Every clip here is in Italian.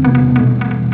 thank you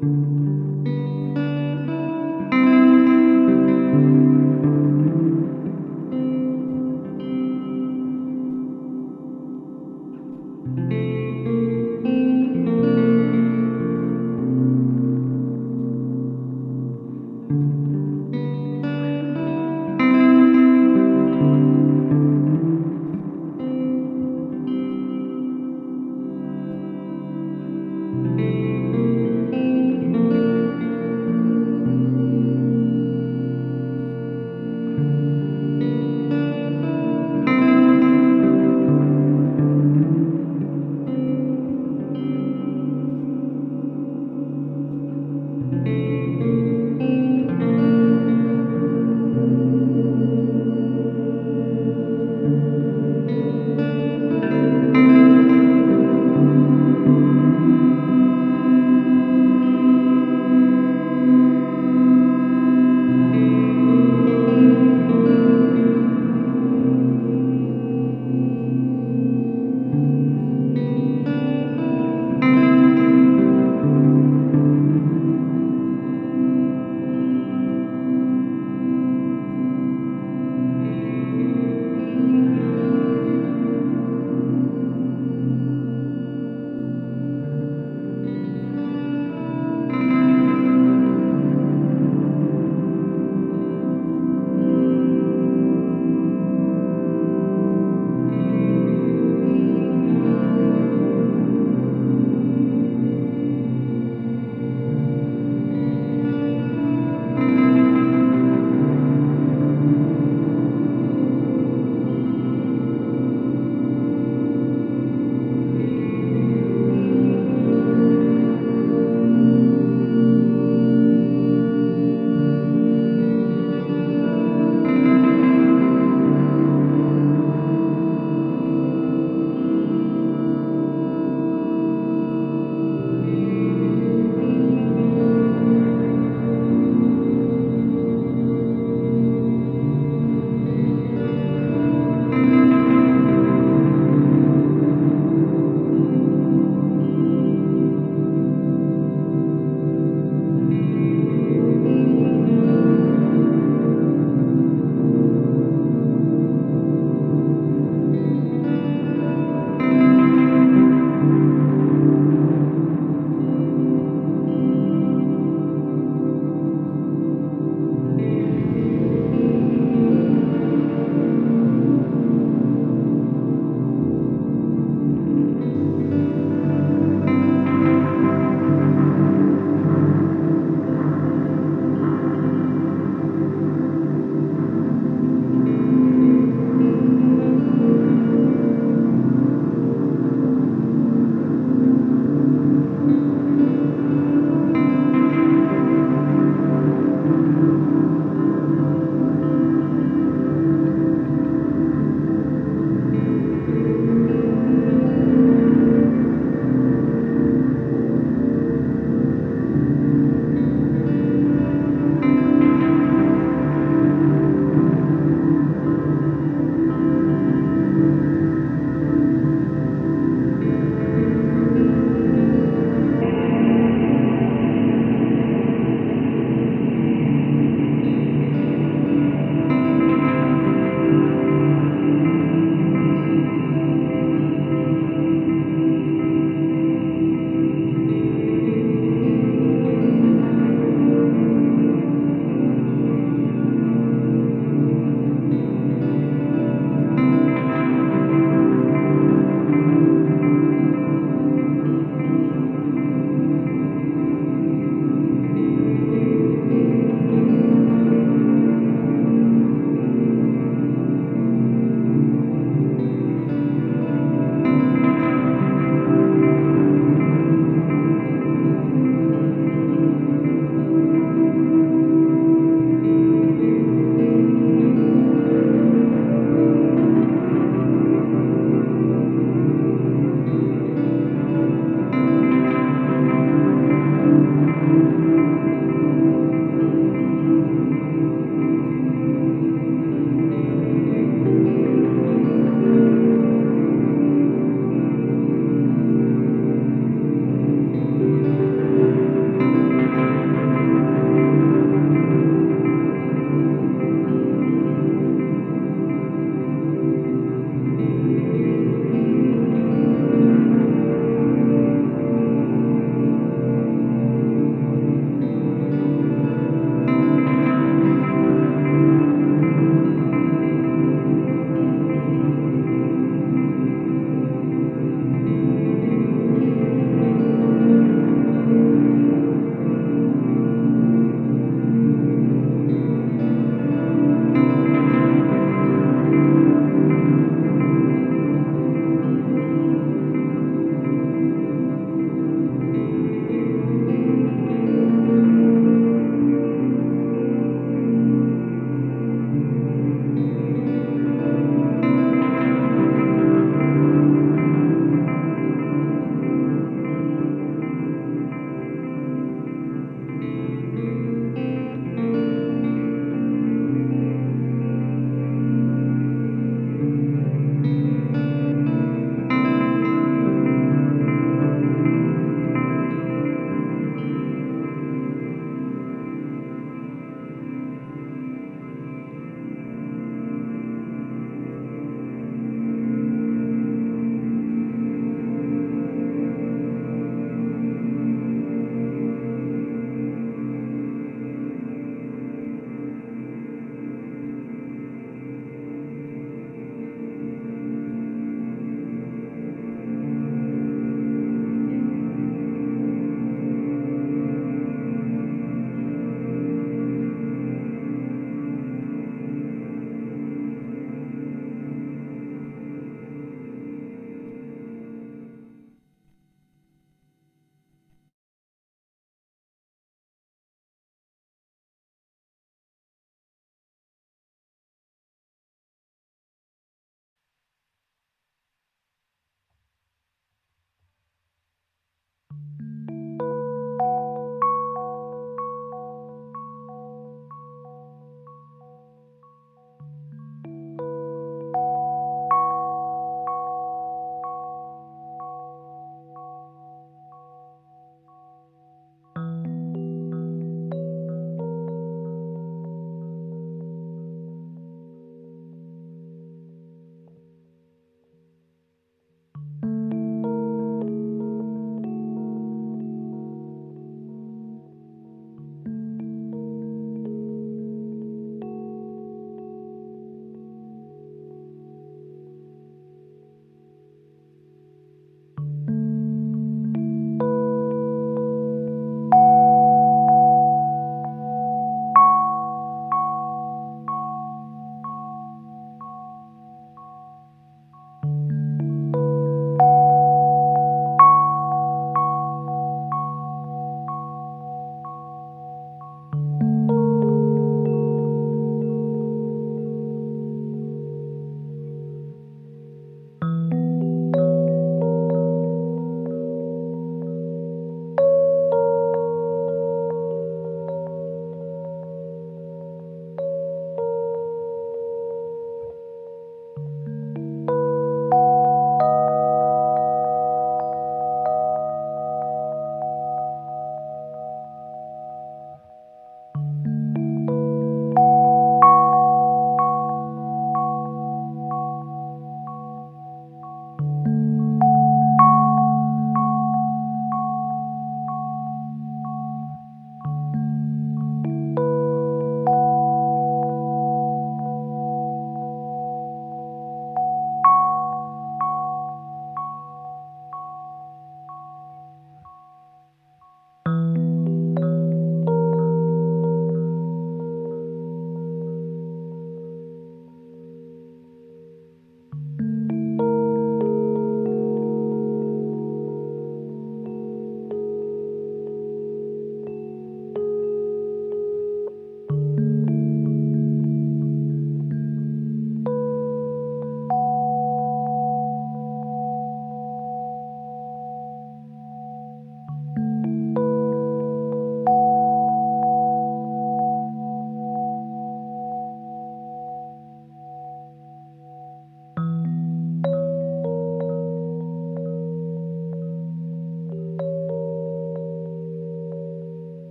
Thank you.